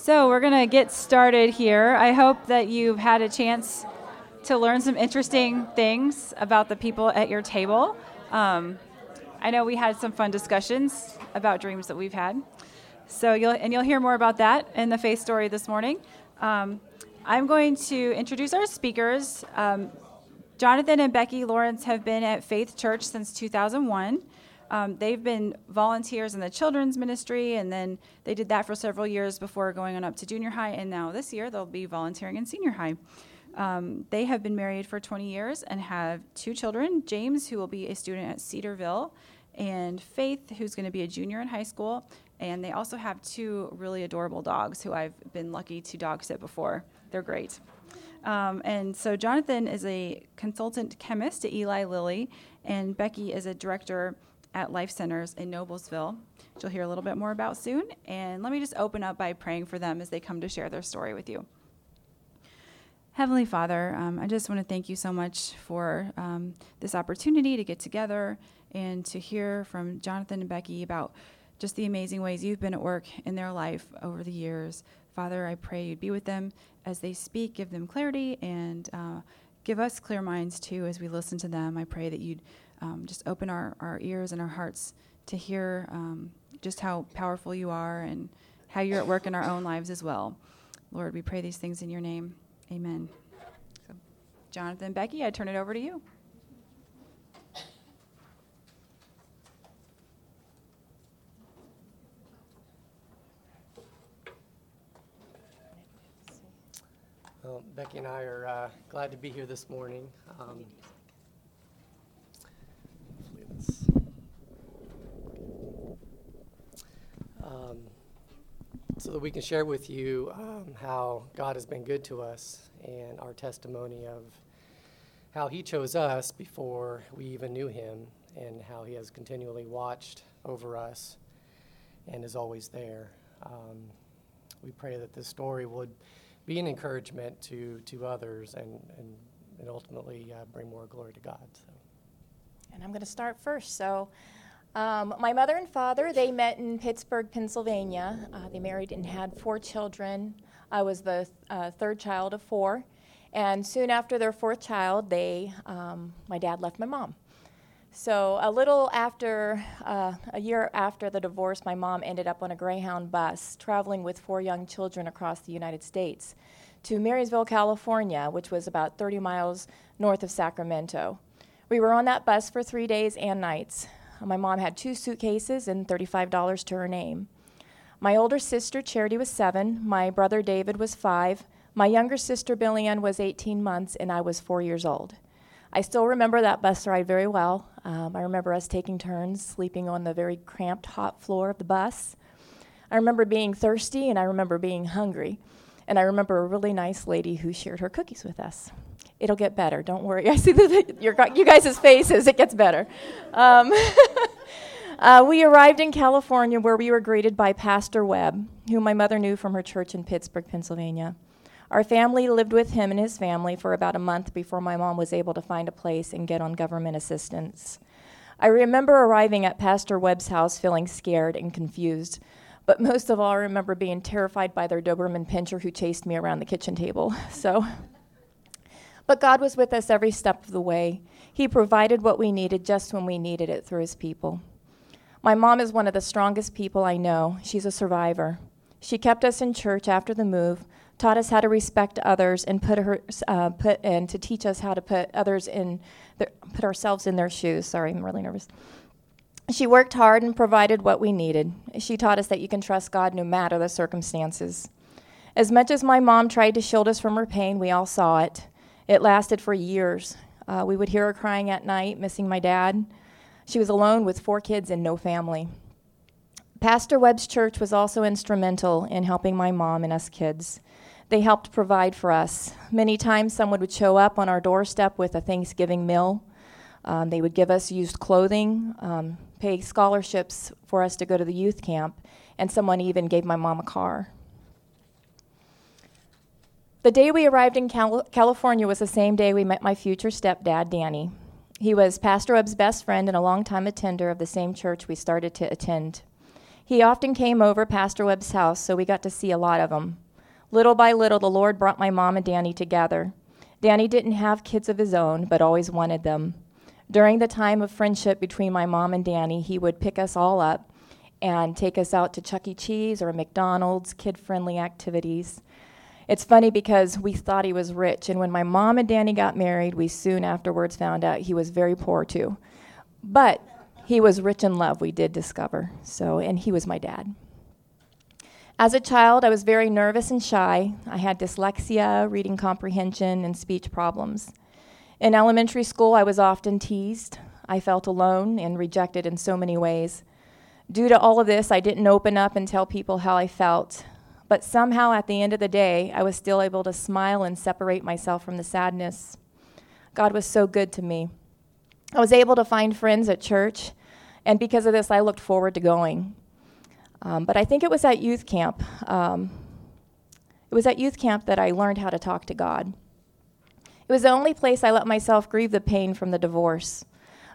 So, we're going to get started here. I hope that you've had a chance to learn some interesting things about the people at your table. Um, I know we had some fun discussions about dreams that we've had. So, you'll, and you'll hear more about that in the faith story this morning. Um, I'm going to introduce our speakers. Um, Jonathan and Becky Lawrence have been at Faith Church since 2001. Um, they've been volunteers in the children's ministry, and then they did that for several years before going on up to junior high, and now this year they'll be volunteering in senior high. Um, they have been married for 20 years and have two children James, who will be a student at Cedarville, and Faith, who's going to be a junior in high school. And they also have two really adorable dogs who I've been lucky to dog sit before. They're great. Um, and so Jonathan is a consultant chemist at Eli Lilly, and Becky is a director at Life Centers in Noblesville, which you'll hear a little bit more about soon. And let me just open up by praying for them as they come to share their story with you. Heavenly Father, um, I just want to thank you so much for um, this opportunity to get together and to hear from Jonathan and Becky about just the amazing ways you've been at work in their life over the years. Father, I pray you'd be with them as they speak, give them clarity, and uh, give us clear minds too as we listen to them. I pray that you'd um, just open our, our ears and our hearts to hear um, just how powerful you are and how you're at work in our own lives as well. Lord, we pray these things in your name. Amen. So, Jonathan, Becky, I turn it over to you. Well, Becky and I are uh, glad to be here this morning. Um, um, so that we can share with you um, how God has been good to us and our testimony of how He chose us before we even knew Him and how He has continually watched over us and is always there. Um, we pray that this story would be an encouragement to, to others and, and, and ultimately uh, bring more glory to God. So. And I'm going to start first. So, um, my mother and father, they met in Pittsburgh, Pennsylvania. Uh, they married and had four children. I was the uh, third child of four. And soon after their fourth child, they, um, my dad left my mom. So a little after, uh, a year after the divorce, my mom ended up on a Greyhound bus traveling with four young children across the United States to Marysville, California, which was about 30 miles north of Sacramento. We were on that bus for three days and nights. My mom had two suitcases and $35 to her name. My older sister, Charity, was seven. My brother, David, was five. My younger sister, Billy Ann, was 18 months, and I was four years old. I still remember that bus ride very well. Um, I remember us taking turns sleeping on the very cramped, hot floor of the bus. I remember being thirsty, and I remember being hungry. And I remember a really nice lady who shared her cookies with us it'll get better. Don't worry. I see the, your, you guys' faces. It gets better. Um, uh, we arrived in California where we were greeted by Pastor Webb, whom my mother knew from her church in Pittsburgh, Pennsylvania. Our family lived with him and his family for about a month before my mom was able to find a place and get on government assistance. I remember arriving at Pastor Webb's house feeling scared and confused, but most of all, I remember being terrified by their Doberman pinscher who chased me around the kitchen table. So but God was with us every step of the way. He provided what we needed just when we needed it through His people. My mom is one of the strongest people I know. She's a survivor. She kept us in church after the move, taught us how to respect others, and put her uh, put and to teach us how to put others in, their, put ourselves in their shoes. Sorry, I'm really nervous. She worked hard and provided what we needed. She taught us that you can trust God no matter the circumstances. As much as my mom tried to shield us from her pain, we all saw it. It lasted for years. Uh, we would hear her crying at night, missing my dad. She was alone with four kids and no family. Pastor Webb's church was also instrumental in helping my mom and us kids. They helped provide for us. Many times, someone would show up on our doorstep with a Thanksgiving meal. Um, they would give us used clothing, um, pay scholarships for us to go to the youth camp, and someone even gave my mom a car. The day we arrived in Cal- California was the same day we met my future stepdad, Danny. He was Pastor Webb's best friend and a longtime attender of the same church we started to attend. He often came over Pastor Webb's house, so we got to see a lot of him. Little by little, the Lord brought my mom and Danny together. Danny didn't have kids of his own, but always wanted them. During the time of friendship between my mom and Danny, he would pick us all up and take us out to Chuck E. Cheese or McDonald's, kid friendly activities. It's funny because we thought he was rich, and when my mom and Danny got married, we soon afterwards found out he was very poor too. But he was rich in love, we did discover. So, and he was my dad. As a child, I was very nervous and shy. I had dyslexia, reading comprehension, and speech problems. In elementary school, I was often teased. I felt alone and rejected in so many ways. Due to all of this, I didn't open up and tell people how I felt. But somehow, at the end of the day, I was still able to smile and separate myself from the sadness. God was so good to me. I was able to find friends at church, and because of this, I looked forward to going. Um, but I think it was at youth camp. Um, it was at youth camp that I learned how to talk to God. It was the only place I let myself grieve the pain from the divorce.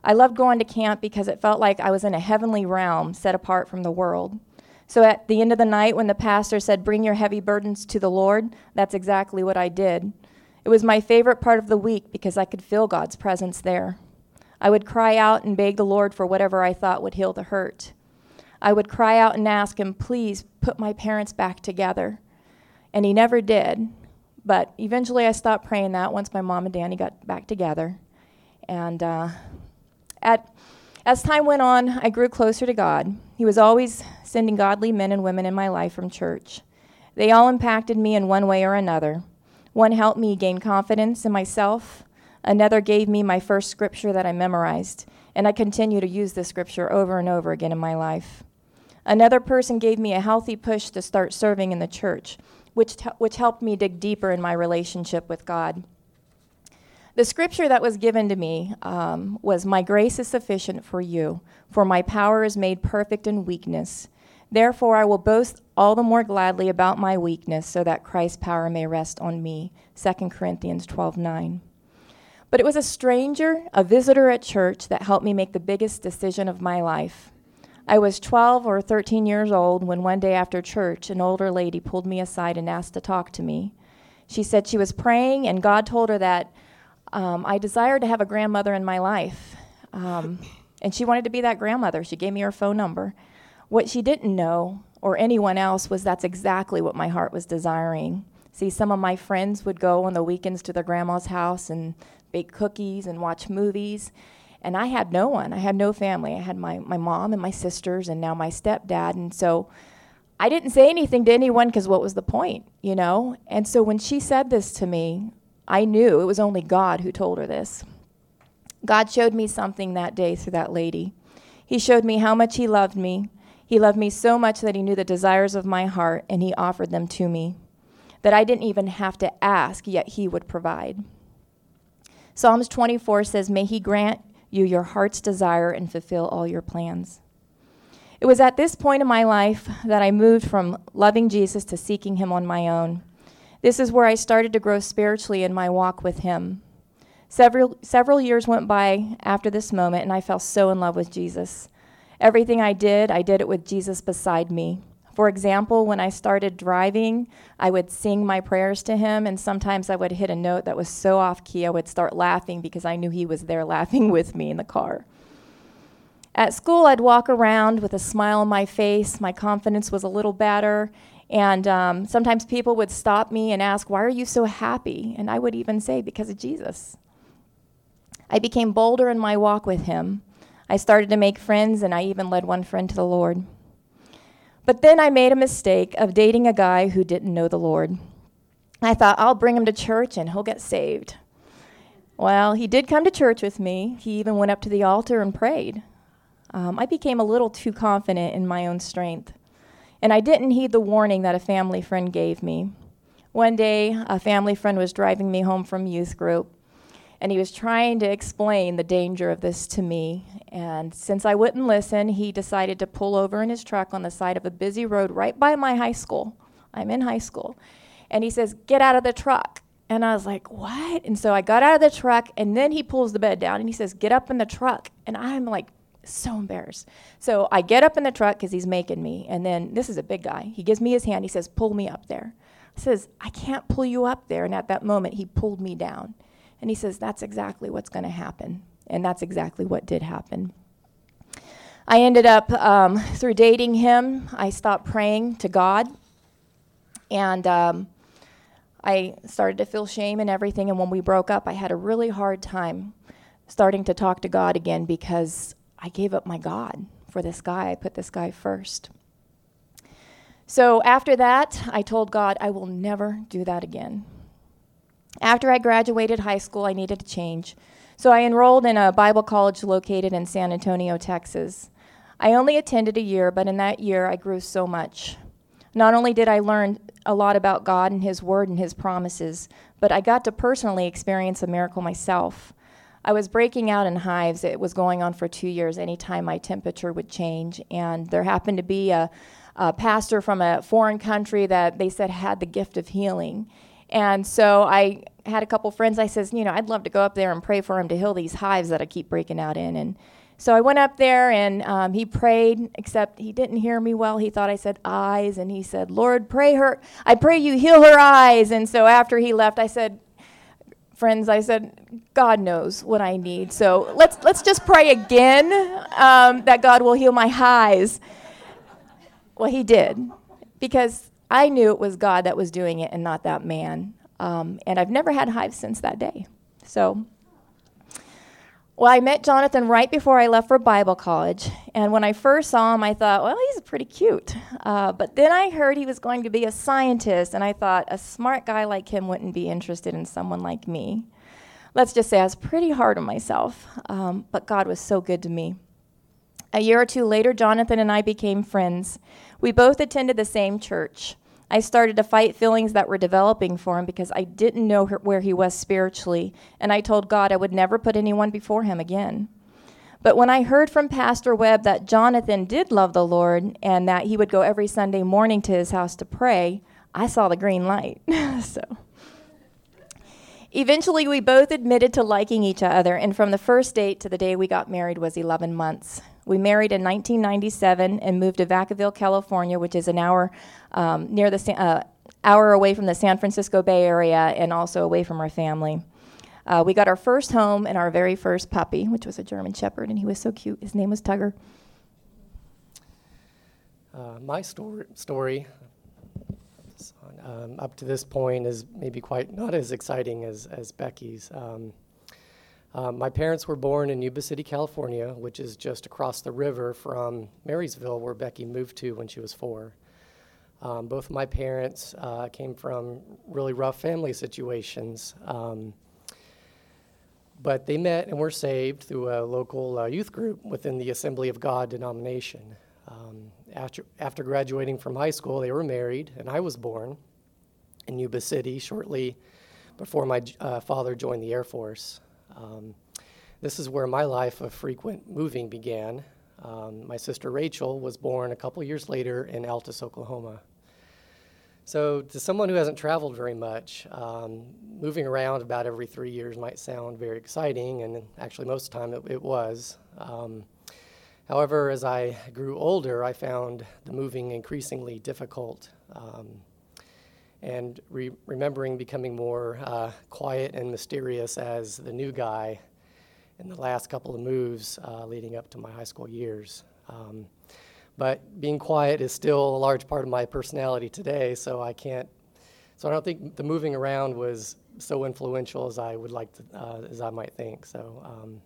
I loved going to camp because it felt like I was in a heavenly realm set apart from the world. So at the end of the night, when the pastor said, Bring your heavy burdens to the Lord, that's exactly what I did. It was my favorite part of the week because I could feel God's presence there. I would cry out and beg the Lord for whatever I thought would heal the hurt. I would cry out and ask him, please put my parents back together. And he never did. But eventually I stopped praying that once my mom and Danny got back together. And uh, at, as time went on, I grew closer to God. He was always sending godly men and women in my life from church. They all impacted me in one way or another. One helped me gain confidence in myself, another gave me my first scripture that I memorized, and I continue to use this scripture over and over again in my life. Another person gave me a healthy push to start serving in the church, which, t- which helped me dig deeper in my relationship with God. The scripture that was given to me um, was My grace is sufficient for you, for my power is made perfect in weakness. Therefore, I will boast all the more gladly about my weakness, so that Christ's power may rest on me. 2 Corinthians 12 9. But it was a stranger, a visitor at church, that helped me make the biggest decision of my life. I was 12 or 13 years old when one day after church, an older lady pulled me aside and asked to talk to me. She said she was praying, and God told her that um, I desired to have a grandmother in my life. Um, and she wanted to be that grandmother. She gave me her phone number. What she didn't know, or anyone else, was that's exactly what my heart was desiring. See, some of my friends would go on the weekends to their grandma's house and bake cookies and watch movies. And I had no one. I had no family. I had my, my mom and my sisters and now my stepdad. And so I didn't say anything to anyone because what was the point, you know? And so when she said this to me, I knew it was only God who told her this. God showed me something that day through that lady. He showed me how much He loved me. He loved me so much that He knew the desires of my heart and He offered them to me. That I didn't even have to ask, yet He would provide. Psalms 24 says, May He grant you your heart's desire and fulfill all your plans. It was at this point in my life that I moved from loving Jesus to seeking Him on my own. This is where I started to grow spiritually in my walk with Him. Several, several years went by after this moment, and I fell so in love with Jesus. Everything I did, I did it with Jesus beside me. For example, when I started driving, I would sing my prayers to him, and sometimes I would hit a note that was so off key, I would start laughing because I knew he was there laughing with me in the car. At school, I'd walk around with a smile on my face. My confidence was a little better. And um, sometimes people would stop me and ask, Why are you so happy? And I would even say, Because of Jesus. I became bolder in my walk with him. I started to make friends, and I even led one friend to the Lord. But then I made a mistake of dating a guy who didn't know the Lord. I thought, I'll bring him to church and he'll get saved. Well, he did come to church with me. He even went up to the altar and prayed. Um, I became a little too confident in my own strength. And I didn't heed the warning that a family friend gave me. One day, a family friend was driving me home from youth group, and he was trying to explain the danger of this to me. And since I wouldn't listen, he decided to pull over in his truck on the side of a busy road right by my high school. I'm in high school. And he says, Get out of the truck. And I was like, What? And so I got out of the truck, and then he pulls the bed down and he says, Get up in the truck. And I'm like, So embarrassed. So I get up in the truck because he's making me. And then this is a big guy. He gives me his hand. He says, Pull me up there. I says, I can't pull you up there. And at that moment, he pulled me down. And he says, That's exactly what's going to happen. And that's exactly what did happen. I ended up, um, through dating him, I stopped praying to God. And um, I started to feel shame and everything. And when we broke up, I had a really hard time starting to talk to God again because I gave up my God for this guy. I put this guy first. So after that, I told God, I will never do that again. After I graduated high school, I needed a change. So I enrolled in a Bible college located in San Antonio, Texas. I only attended a year, but in that year, I grew so much. Not only did I learn a lot about God and His Word and His promises, but I got to personally experience a miracle myself. I was breaking out in hives. It was going on for two years anytime my temperature would change. And there happened to be a, a pastor from a foreign country that they said had the gift of healing. And so I had a couple friends. I says, you know, I'd love to go up there and pray for him to heal these hives that I keep breaking out in. And so I went up there and um, he prayed, except he didn't hear me well. He thought I said eyes, and he said, Lord, pray her. I pray you heal her eyes. And so after he left, I said, friends, I said, God knows what I need. So let's let's just pray again um, that God will heal my eyes. Well, he did, because I knew it was God that was doing it and not that man. Um, and I've never had hives since that day. So well, I met Jonathan right before I left for Bible college. And when I first saw him, I thought, well, he's pretty cute. Uh, but then I heard he was going to be a scientist, and I thought a smart guy like him wouldn't be interested in someone like me. Let's just say I was pretty hard on myself, um, but God was so good to me. A year or two later, Jonathan and I became friends. We both attended the same church. I started to fight feelings that were developing for him because I didn't know where he was spiritually, and I told God I would never put anyone before him again. But when I heard from Pastor Webb that Jonathan did love the Lord and that he would go every Sunday morning to his house to pray, I saw the green light. so eventually we both admitted to liking each other, and from the first date to the day we got married was 11 months. We married in 1997 and moved to Vacaville, California, which is an hour um, near the uh, hour away from the San Francisco Bay Area and also away from our family. Uh, we got our first home and our very first puppy, which was a German Shepherd, and he was so cute. His name was Tugger. Uh, my story, story um, up to this point is maybe quite not as exciting as, as Becky's. Um, um, my parents were born in Yuba City, California, which is just across the river from Marysville, where Becky moved to when she was four. Um, both of my parents uh, came from really rough family situations, um, but they met and were saved through a local uh, youth group within the Assembly of God denomination. Um, after, after graduating from high school, they were married, and I was born in Yuba City shortly before my uh, father joined the Air Force. Um, this is where my life of frequent moving began. Um, my sister Rachel was born a couple years later in Altus, Oklahoma. So, to someone who hasn't traveled very much, um, moving around about every three years might sound very exciting, and actually, most of the time it, it was. Um, however, as I grew older, I found the moving increasingly difficult. Um, and re- remembering becoming more uh, quiet and mysterious as the new guy in the last couple of moves uh, leading up to my high school years. Um, but being quiet is still a large part of my personality today, so I can't. So I don't think the moving around was so influential as I would like to, uh, as I might think. So. Um,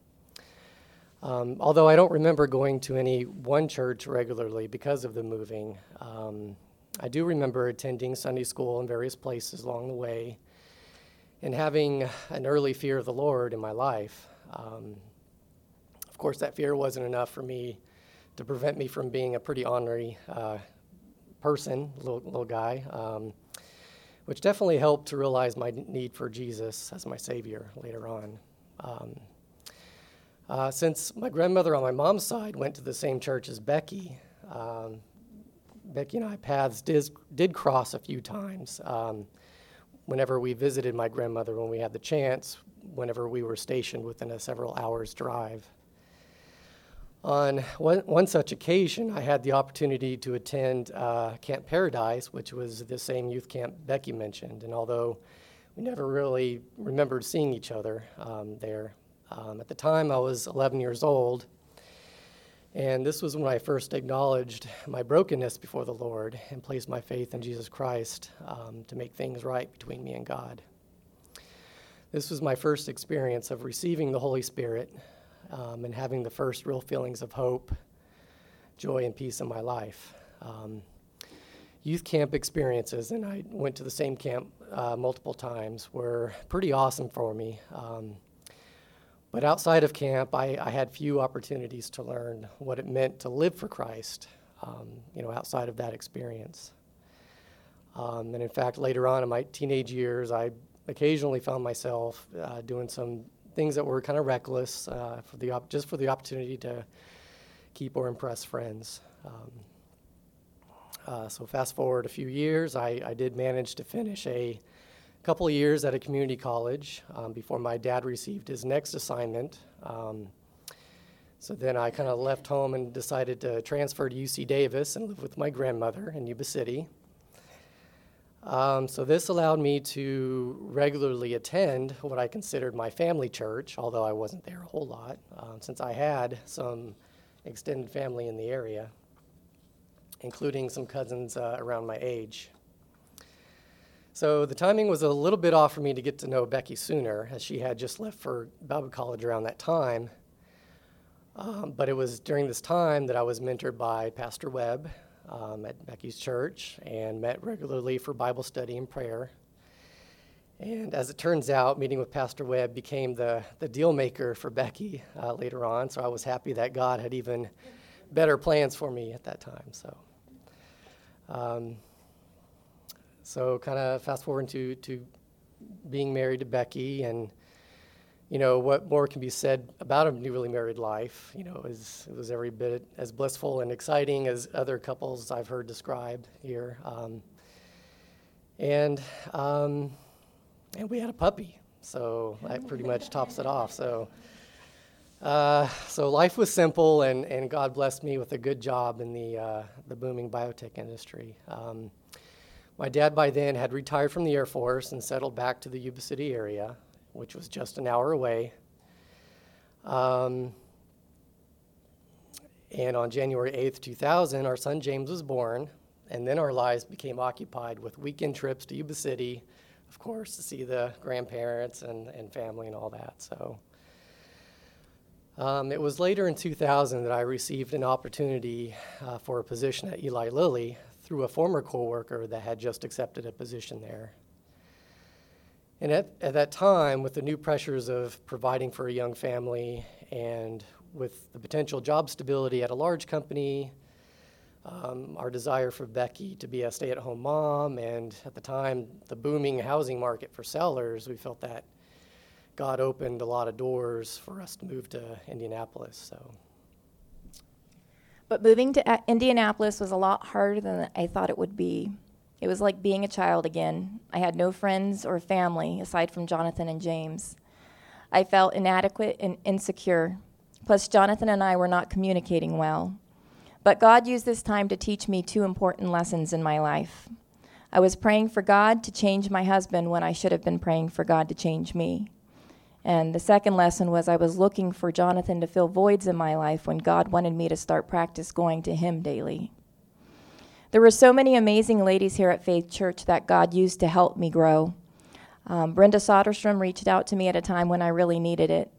um, although I don't remember going to any one church regularly because of the moving, um, I do remember attending Sunday school in various places along the way and having an early fear of the Lord in my life. Um, of course, that fear wasn't enough for me to prevent me from being a pretty ornery uh, person, little, little guy, um, which definitely helped to realize my need for Jesus as my Savior later on. Um, uh, since my grandmother on my mom's side went to the same church as Becky, um, Becky and I paths did, did cross a few times. Um, whenever we visited my grandmother when we had the chance, whenever we were stationed within a several hours drive. On one, one such occasion, I had the opportunity to attend uh, Camp Paradise, which was the same youth camp Becky mentioned. And although we never really remembered seeing each other um, there, um, at the time I was 11 years old. And this was when I first acknowledged my brokenness before the Lord and placed my faith in Jesus Christ um, to make things right between me and God. This was my first experience of receiving the Holy Spirit um, and having the first real feelings of hope, joy, and peace in my life. Um, youth camp experiences, and I went to the same camp uh, multiple times, were pretty awesome for me. Um, but outside of camp, I, I, had few opportunities to learn what it meant to live for Christ, um, you know, outside of that experience. Um, and in fact, later on in my teenage years, I occasionally found myself uh, doing some things that were kind of reckless uh, for the op- just for the opportunity to keep or impress friends. Um, uh, so fast forward a few years, I, I, did manage to finish a couple years at a community college um, before my dad received his next assignment. Um, so then I kind of left home and decided to transfer to UC Davis and live with my grandmother in Yuba City. Um, so this allowed me to regularly attend what I considered my family church, although I wasn't there a whole lot, um, since I had some extended family in the area, including some cousins uh, around my age. So the timing was a little bit off for me to get to know Becky sooner, as she had just left for Bible college around that time. Um, but it was during this time that I was mentored by Pastor Webb, um, at Becky's church and met regularly for Bible study and prayer. And as it turns out, meeting with Pastor Webb became the, the deal maker for Becky uh, later on. So I was happy that God had even better plans for me at that time. So, um, so kind of fast forward to, to being married to Becky and you know, what more can be said about a newly married life? You know, is, it was every bit as blissful and exciting as other couples I've heard described here. Um, and, um, and we had a puppy, so that pretty much tops it off. So, uh, so life was simple, and, and God blessed me with a good job in the, uh, the booming biotech industry. Um, my dad by then had retired from the Air Force and settled back to the Yuba City area which was just an hour away. Um, and on January 8th, 2000, our son James was born, and then our lives became occupied with weekend trips to Yuba City, of course, to see the grandparents and, and family and all that. So um, it was later in 2000 that I received an opportunity uh, for a position at Eli Lilly through a former coworker that had just accepted a position there. And at, at that time, with the new pressures of providing for a young family and with the potential job stability at a large company, um, our desire for Becky to be a stay at home mom, and at the time, the booming housing market for sellers, we felt that God opened a lot of doors for us to move to Indianapolis. So. But moving to uh, Indianapolis was a lot harder than I thought it would be. It was like being a child again. I had no friends or family aside from Jonathan and James. I felt inadequate and insecure. Plus, Jonathan and I were not communicating well. But God used this time to teach me two important lessons in my life. I was praying for God to change my husband when I should have been praying for God to change me. And the second lesson was I was looking for Jonathan to fill voids in my life when God wanted me to start practice going to him daily. There were so many amazing ladies here at Faith Church that God used to help me grow. Um, Brenda Soderstrom reached out to me at a time when I really needed it.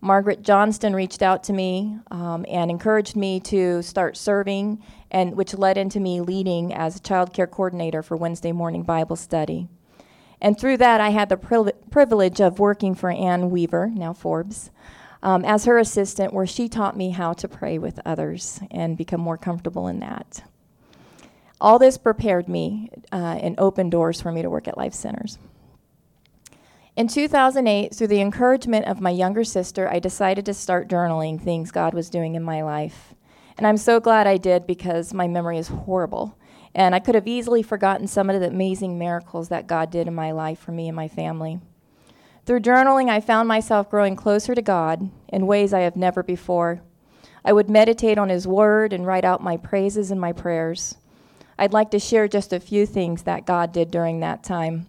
Margaret Johnston reached out to me um, and encouraged me to start serving, and which led into me leading as a child care coordinator for Wednesday morning Bible study. And through that, I had the privilege of working for Ann Weaver, now Forbes, um, as her assistant, where she taught me how to pray with others and become more comfortable in that. All this prepared me uh, and opened doors for me to work at Life Centers. In 2008, through the encouragement of my younger sister, I decided to start journaling things God was doing in my life. And I'm so glad I did because my memory is horrible. And I could have easily forgotten some of the amazing miracles that God did in my life for me and my family. Through journaling, I found myself growing closer to God in ways I have never before. I would meditate on His Word and write out my praises and my prayers. I'd like to share just a few things that God did during that time.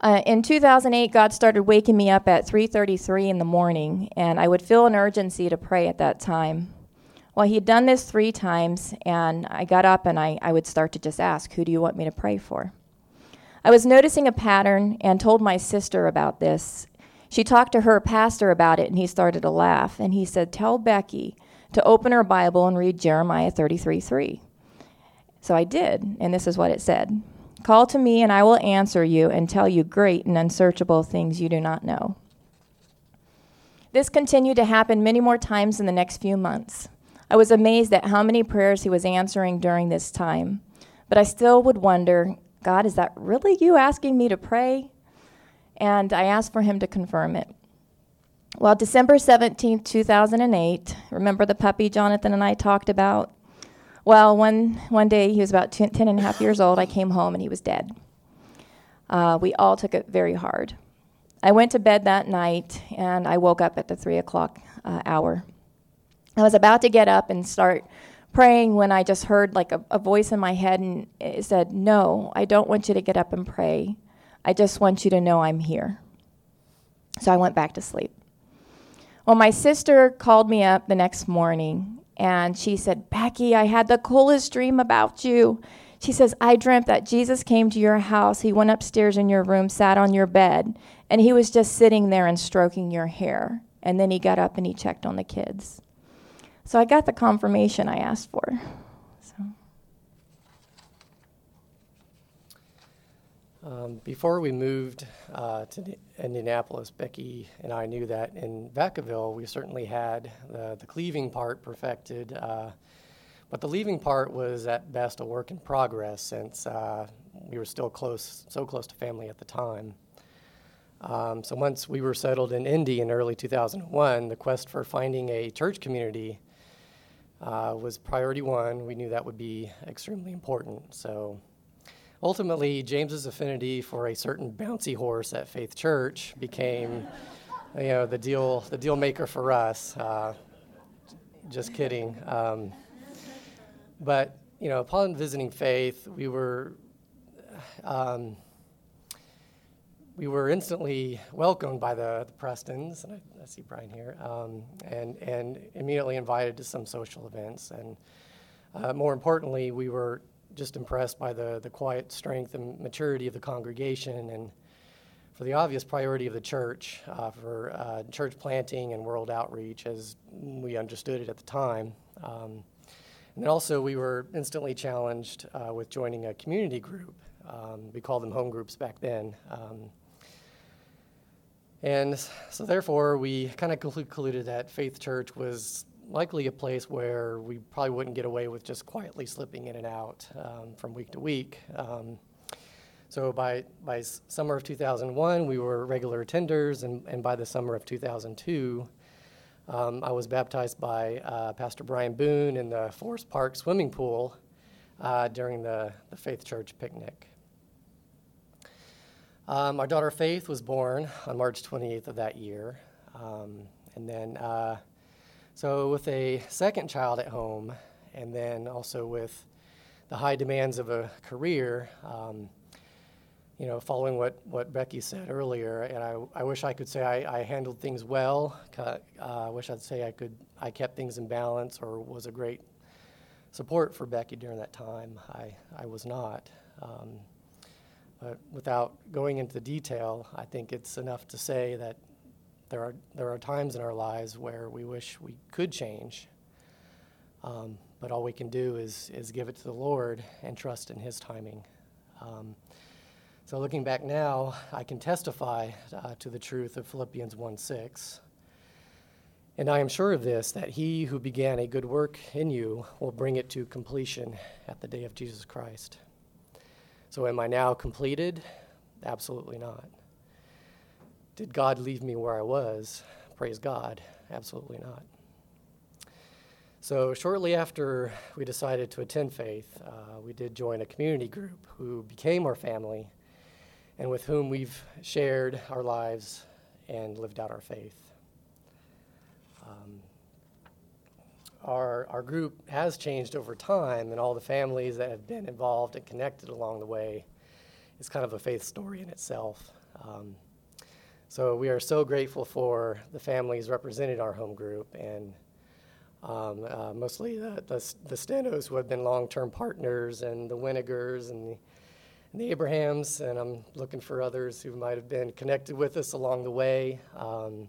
Uh, in 2008, God started waking me up at 3:33 in the morning, and I would feel an urgency to pray at that time. Well, he'd done this three times, and I got up and I, I would start to just ask, Who do you want me to pray for? I was noticing a pattern and told my sister about this. She talked to her pastor about it, and he started to laugh. And he said, Tell Becky to open her Bible and read Jeremiah 33 3. So I did, and this is what it said Call to me, and I will answer you and tell you great and unsearchable things you do not know. This continued to happen many more times in the next few months. I was amazed at how many prayers he was answering during this time. But I still would wonder God, is that really you asking me to pray? And I asked for him to confirm it. Well, December 17th, 2008, remember the puppy Jonathan and I talked about? Well, one, one day he was about 10, 10 and a half years old. I came home and he was dead. Uh, we all took it very hard. I went to bed that night and I woke up at the 3 o'clock uh, hour. I was about to get up and start praying when I just heard like a, a, voice in my head and it said, No, I don't want you to get up and pray. I just want you to know I'm here. So I went back to sleep. Well, my sister called me up the next morning and she said, Becky, I had the coolest dream about you. She says, I dreamt that Jesus came to your house. He went upstairs in your room, sat on your bed, and he was just sitting there and stroking your hair. And then he got up and he checked on the kids. So I got the confirmation I asked for. So. Um, before we moved uh, to Indianapolis, Becky and I knew that in Vacaville we certainly had the, the cleaving part perfected, uh, but the leaving part was at best a work in progress since uh, we were still close, so close to family at the time. Um, so once we were settled in Indy in early 2001, the quest for finding a church community uh, was priority one. We knew that would be extremely important. So ultimately, James's affinity for a certain bouncy horse at Faith Church became, you know, the deal the deal maker for us. Uh, just kidding. Um, but you know, upon visiting Faith, we were. Um, we were instantly welcomed by the, the Prestons, and I, I, see Brian here, um, and, and immediately invited to some social events. And uh, more importantly, we were just impressed by the, the quiet strength and maturity of the congregation and for the obvious priority of the church uh, for uh, church planting and world outreach as we understood it at the time. Um, and then also, we were instantly challenged uh, with joining a community group. Um, we called them home groups back then. Um, and so, therefore, we kind of concluded that Faith Church was likely a place where we probably wouldn't get away with just quietly slipping in and out um, from week to week. Um, so by, by summer of 2001, we were regular attenders, and, and by the summer of 2002, um, I was baptized by uh, Pastor Brian Boone in the Forest Park swimming pool uh, during the, the Faith Church picnic. Um, our daughter Faith was born on March 28th of that year. Um, and then, uh, so with a second child at home, and then also with the high demands of a career, um, you know, following what, what Becky said earlier, and I, I wish I could say I, I handled things well. Uh, I wish I'd say I could I kept things in balance or was a great support for Becky during that time. I, I was not. But without going into the detail, I think it's enough to say that there are, there are times in our lives where we wish we could change. Um, but all we can do is, is give it to the Lord and trust in His timing. Um, so looking back now, I can testify uh, to the truth of Philippians 1 6. And I am sure of this, that he who began a good work in you will bring it to completion at the day of Jesus Christ. So, am I now completed? Absolutely not. Did God leave me where I was? Praise God. Absolutely not. So, shortly after we decided to attend faith, uh, we did join a community group who became our family and with whom we've shared our lives and lived out our faith. Our, our group has changed over time, and all the families that have been involved and connected along the way is kind of a faith story in itself. Um, so we are so grateful for the families represented our home group, and um, uh, mostly the, the, the Stenos who have been long-term partners, and the Winnegers and the, and the Abrahams, and I'm looking for others who might have been connected with us along the way. Um,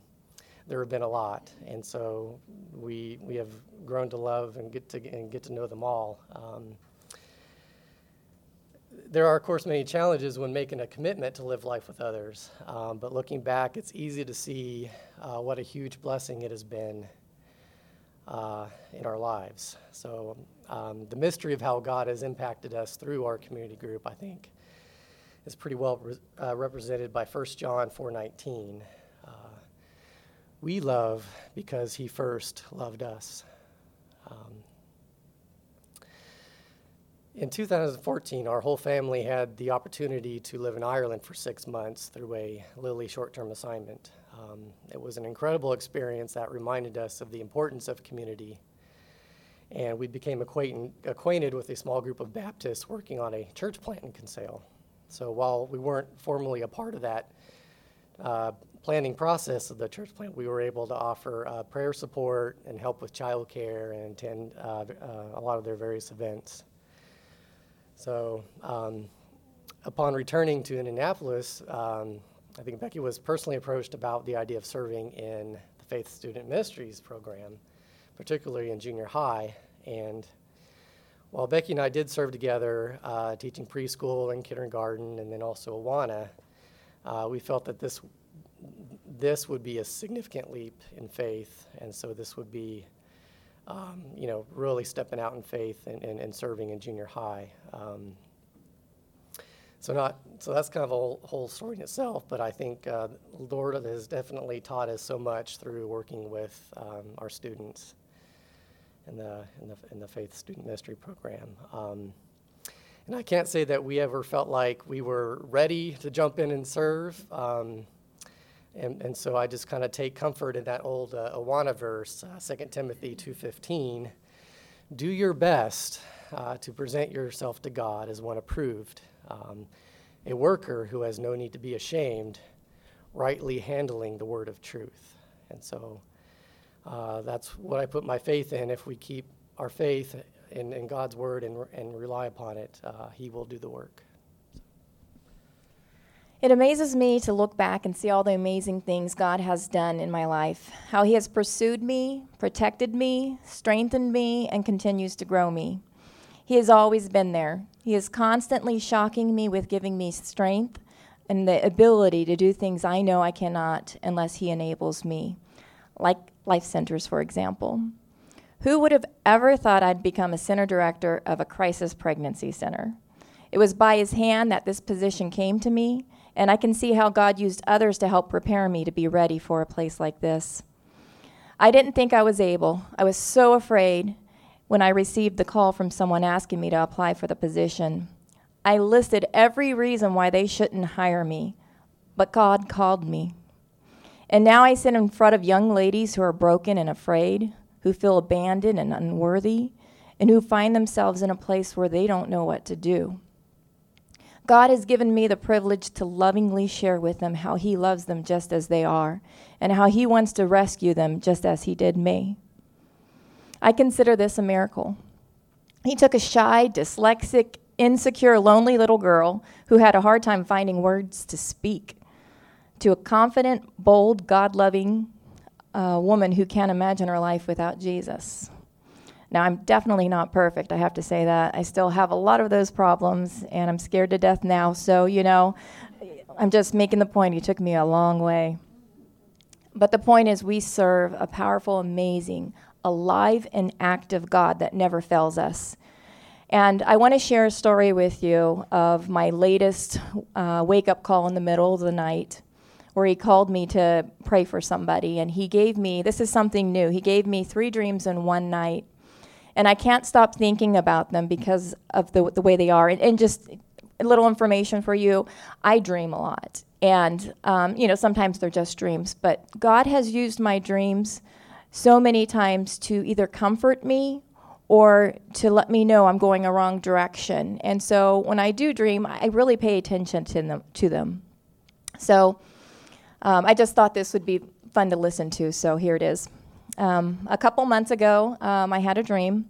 there have been a lot, and so we we have grown to love and get to and get to know them all. Um, there are, of course, many challenges when making a commitment to live life with others. Um, but looking back, it's easy to see uh, what a huge blessing it has been uh, in our lives. So, um, the mystery of how God has impacted us through our community group, I think, is pretty well re- uh, represented by 1 John 4:19. We love because He first loved us. Um, in 2014, our whole family had the opportunity to live in Ireland for six months through a Lilly short term assignment. Um, it was an incredible experience that reminded us of the importance of community. And we became acquainted, acquainted with a small group of Baptists working on a church plant in Kinsale. So while we weren't formally a part of that uh, planning process of the church plant, we were able to offer uh, prayer support and help with childcare and attend uh, uh a lot of their various events. So, um, upon returning to Indianapolis, um, I think Becky was personally approached about the idea of serving in the Faith Student Ministries program, particularly in junior high. And while Becky and I did serve together, uh, teaching preschool and kindergarten, and then also Awana, uh, we felt that this this would be a significant leap in faith, and so this would be um, you know, really stepping out in faith and, and, and serving in junior high. Um, so not so that's kind of a whole, whole story in itself, but I think uh, Lord has definitely taught us so much through working with um, our students in the, in the in the faith student ministry program. Um, and I can't say that we ever felt like we were ready to jump in and serve. And, and so I just kind of take comfort in that old uh, Awana verse, uh, 2 Timothy 2.15. Do your best uh, to present yourself to God as one approved, um, a worker who has no need to be ashamed, rightly handling the word of truth. And so uh, that's what I put my faith in. If we keep our faith in, in God's word and, and rely upon it, uh, He will do the work. It amazes me to look back and see all the amazing things God has done in my life, how He has pursued me, protected me, strengthened me, and continues to grow me. He has always been there. He is constantly shocking me with giving me strength and the ability to do things I know I cannot unless He enables me, like Life Centers, for example. Who would have ever thought I'd become a center director of a crisis pregnancy center? It was by His hand that this position came to me and I can see how God used others to help prepare me to be ready for a place like this. I didn't think I was able. I was so afraid when I received the call from someone asking me to apply for the position. I listed every reason why they shouldn't hire me, but God called me. And now I sit in front of young ladies who are broken and afraid, who feel abandoned and unworthy, and who find themselves in a place where they don't know what to do. God has given me the privilege to lovingly share with them how He loves them just as they are, and how He wants to rescue them just as He did me. I consider this a miracle. He took a shy, dyslexic, insecure, lonely little girl who had a hard time finding words to speak to a confident, bold, God loving uh, woman who can't imagine her life without Jesus. Now, I'm definitely not perfect, I have to say that. I still have a lot of those problems, and I'm scared to death now. So, you know, I'm just making the point. He took me a long way. But the point is, we serve a powerful, amazing, alive, and active God that never fails us. And I want to share a story with you of my latest uh, wake up call in the middle of the night where he called me to pray for somebody. And he gave me this is something new. He gave me three dreams in one night and I can't stop thinking about them because of the, the way they are. And, and just a little information for you I dream a lot. And, um, you know, sometimes they're just dreams, but God has used my dreams so many times to either comfort me or to let me know I'm going a wrong direction. And so when I do dream, I really pay attention to them. To them. So um, I just thought this would be fun to listen to, so here it is. Um, a couple months ago, um, I had a dream,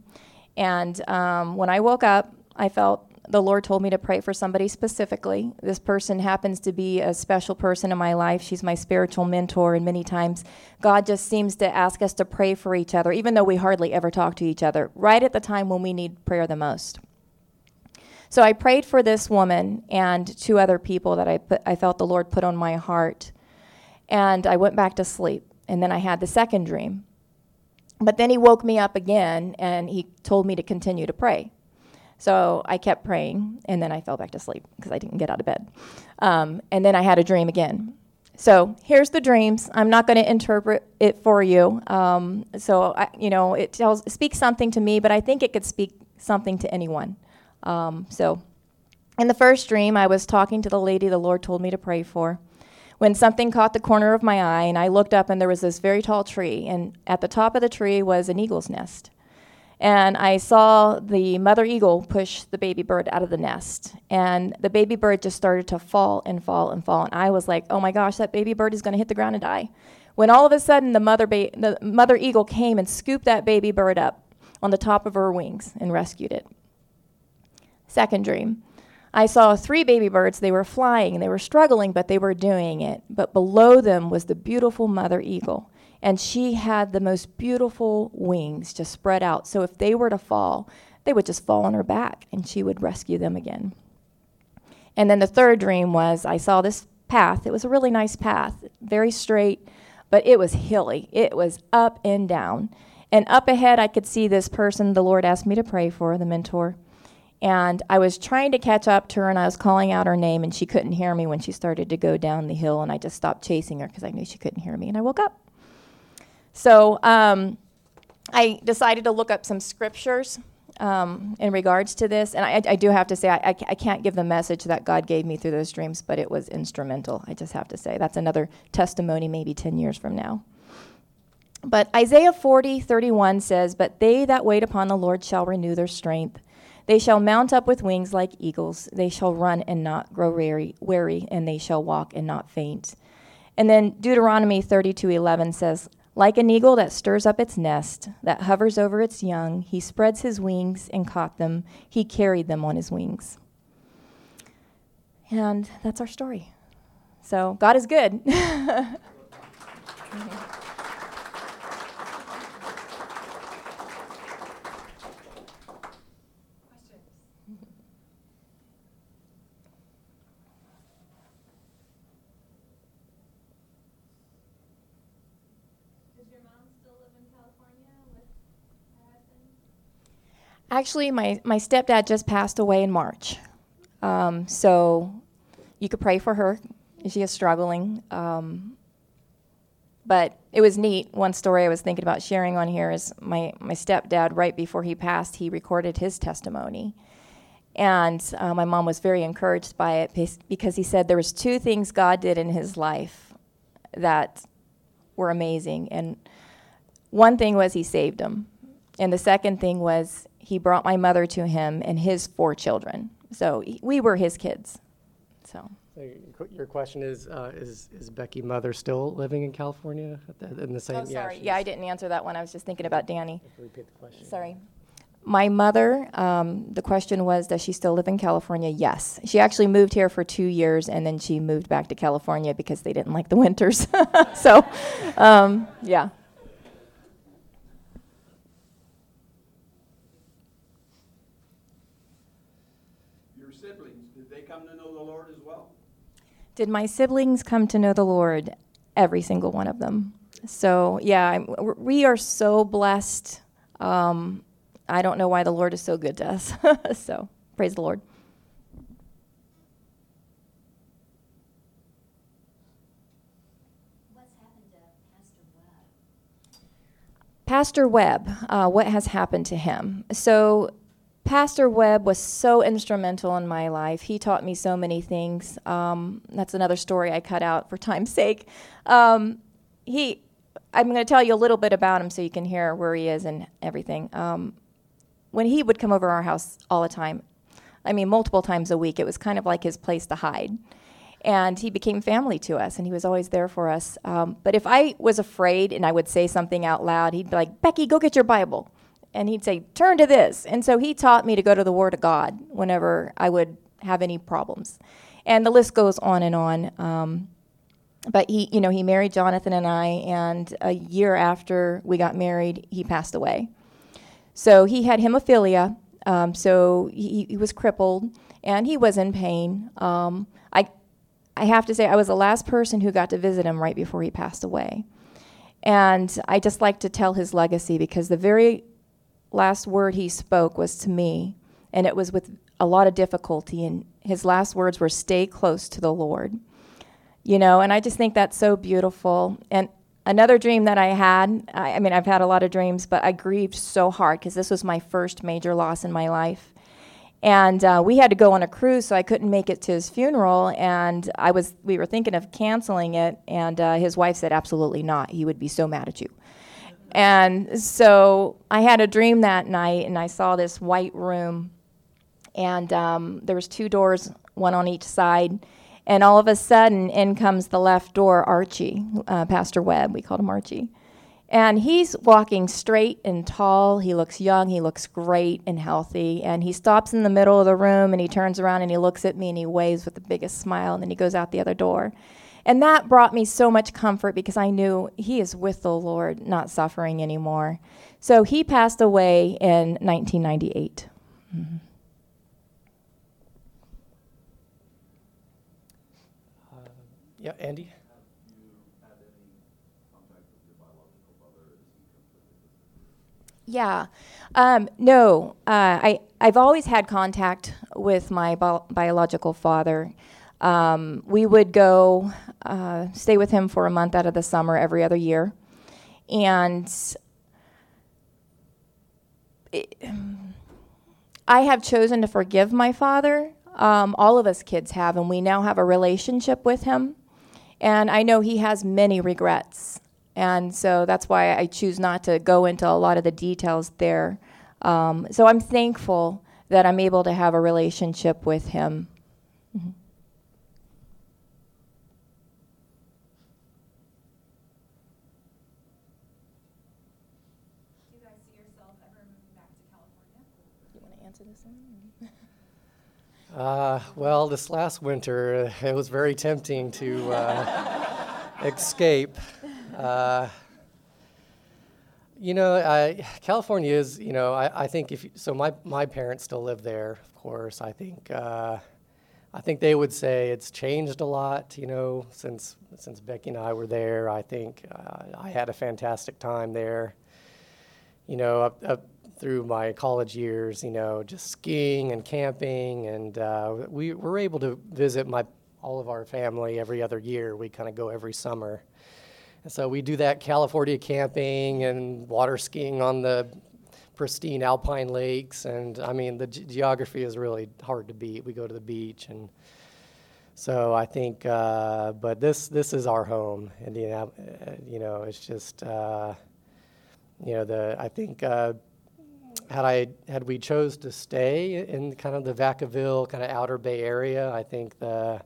and um, when I woke up, I felt the Lord told me to pray for somebody specifically. This person happens to be a special person in my life. She's my spiritual mentor, and many times God just seems to ask us to pray for each other, even though we hardly ever talk to each other, right at the time when we need prayer the most. So I prayed for this woman and two other people that I, put, I felt the Lord put on my heart. And I went back to sleep. And then I had the second dream. But then he woke me up again and he told me to continue to pray. So I kept praying, and then I fell back to sleep because I didn't get out of bed. Um, and then I had a dream again. So here's the dreams. I'm not going to interpret it for you. Um, so I, you know, it tells speaks something to me, but I think it could speak something to anyone. Um, so, in the first dream, I was talking to the lady the Lord told me to pray for. When something caught the corner of my eye, and I looked up, and there was this very tall tree, and at the top of the tree was an eagle's nest and I saw the mother eagle push the baby bird out of the nest. And the baby bird just started to fall and fall and fall. And I was like, oh my gosh, that baby bird is going to hit the ground and die. When all of a sudden the mother, ba- the mother eagle came and scooped that baby bird up on the top of her wings and rescued it. Second dream. I saw three baby birds. They were flying. And they were struggling, but they were doing it. But below them was the beautiful mother eagle and she had the most beautiful wings just spread out. So if they were to fall, they would just fall on her back and she would rescue them again. And then the third dream was I saw this path. It was a really nice path, very straight, but it was hilly. It was up and down. And up ahead, I could see this person the Lord asked me to pray for, the mentor. And I was trying to catch up to her and I was calling out her name, and she couldn't hear me when she started to go down the hill. And I just stopped chasing her because I knew she couldn't hear me. And I woke up. So um, I decided to look up some scriptures um, in regards to this. And I, I do have to say, I, I, can't give the message that God gave me through those dreams, but it was instrumental. I just have to say. That's another testimony maybe 10 years from now. But Isaiah 40, 31 says, But they that wait upon the Lord shall renew their strength. They shall mount up with wings like eagles. They shall run and not grow weary, and they shall walk and not faint. And then Deuteronomy 32:11 says, like an eagle that stirs up its nest, that hovers over its young, he spreads his wings and caught them. He carried them on his wings. And that's our story. So God is good. Actually, my, my stepdad just passed away in March. Um, so you could pray for her. She is struggling. Um, but it was neat. One story I was thinking about sharing on here is my, my stepdad, right before he passed, he recorded his testimony. And uh, my mom was very encouraged by it because he said there was two things God did in his life that were amazing. And one thing was he saved him. And the second thing was he brought my mother to him and his four children. So we were his kids. So. your question is, uh, is is Becky mother still living in California in the same? Oh, sorry. Yeah, yeah, I didn't answer that one. I was just thinking about Danny. Repeat the question. Sorry. My mother, um, the question was, does she still live in California? Yes. She actually moved here for two years and then she moved back to California because they didn't like the winters. so, um, yeah. Did my siblings come to know the Lord? Every single one of them. So, yeah, I'm, we are so blessed. Um, I don't know why the Lord is so good to us. so, praise the Lord. Pastor Webb, uh, what has happened to him? So, Pastor Webb was so instrumental in my life. He taught me so many things. Um, that's another story I cut out for time's sake. Um, he I'm going to tell you a little bit about him so you can hear where he is and everything. Um, when he would come over our house all the time, I mean, multiple times a week, it was kind of like his place to hide. And he became family to us, and he was always there for us. Um, but if I was afraid and I would say something out loud, he'd be like, Becky, go get your Bible. And he'd say, turn to this. And so he taught me to go to the Word of God whenever I would have any problems. And the list goes on and on. Um, but he, you know, he married Jonathan and I, and a year after we got married, he passed away. So he had hemophilia, um, so he, he, was crippled, and he was in pain. Um, I, I have to say, I was the last person who got to visit him right before he passed away. And I just like to tell his legacy because the very last word he spoke was to me, and it was with a lot of difficulty. And his last words were, Stay close to the Lord you know, and I just think that's so beautiful. And another dream that I had, I, I mean, I've had a lot of dreams, but I grieved so hard because this was my first major loss in my life. And uh, we had to go on a cruise, so I couldn't make it to his funeral. And I was, we were thinking of canceling it, and uh, his wife said, "Absolutely not. He would be so mad at you." And so I had a dream that night, and I saw this white room, and um, there was two doors, one on each side and all of a sudden, in comes the left door, Archie, uh, Pastor Webb. We called him Archie. And he's walking straight and tall. He looks young. He looks great and healthy. And he stops in the middle of the room and he turns around and he looks at me and he waves with the biggest smile. And then he goes out the other door. And that brought me so much comfort because I knew he is with the Lord, not suffering anymore. So he passed away in 1998. Mm-hmm. Yeah, Andy? Yeah. Um, no, uh, I, I've always had contact with my bi- biological father. Um, we would go uh, stay with him for a month out of the summer every other year. And it, I have chosen to forgive my father. Um, all of us kids have, and we now have a relationship with him. And I know he has many regrets. And so that's why I choose not to go into a lot of the details there. Um, so I'm thankful that I'm able to have a relationship with him. Mm-hmm. Uh, well, this last winter, uh, it was very tempting to uh, escape. Uh, you know, I, California is, you know, I, I think if, so my, my parents still live there, of course. I think, uh, I think they would say it's changed a lot, you know, since, since Becky and I were there. I think uh, I had a fantastic time there. You know, up, up through my college years, you know, just skiing and camping, and uh, we were able to visit my all of our family every other year. We kind of go every summer, and so we do that California camping and water skiing on the pristine alpine lakes, and I mean the ge- geography is really hard to beat. We go to the beach and. So I think, uh, but this this is our home, Indiana. Uh, you know, it's just, uh, you know, the I think uh, had I had we chose to stay in kind of the Vacaville kind of outer Bay area, I think the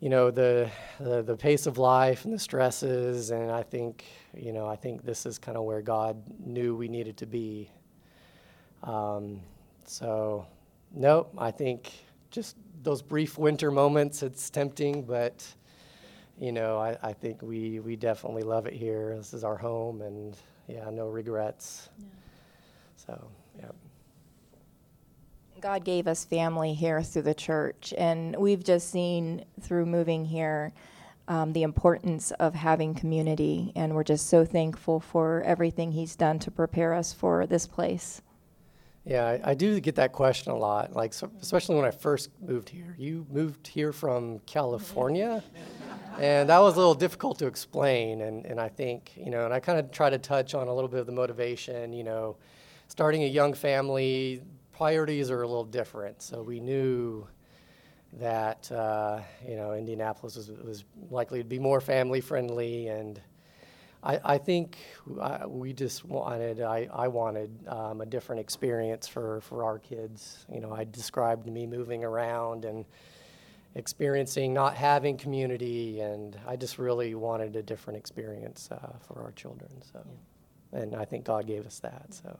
you know the, the, the pace of life and the stresses, and I think you know I think this is kind of where God knew we needed to be. Um, so, no, I think just those brief winter moments, it's tempting, but you know I, I think we we definitely love it here. This is our home, and yeah, no regrets. Yeah. So, yeah. God gave us family here through the church, and we've just seen through moving here um, the importance of having community, and we're just so thankful for everything He's done to prepare us for this place. Yeah, I, I do get that question a lot, like so, especially when I first moved here. You moved here from California, and that was a little difficult to explain. And, and I think you know, and I kind of try to touch on a little bit of the motivation, you know starting a young family, priorities are a little different. So we knew that uh, you know Indianapolis was, was likely to be more family friendly, and I, I think uh, we just wanted, I, I wanted um, a different experience for, for our kids. You know, I described me moving around and experiencing not having community, and I just really wanted a different experience uh, for our children. So, and I think God gave us that. So.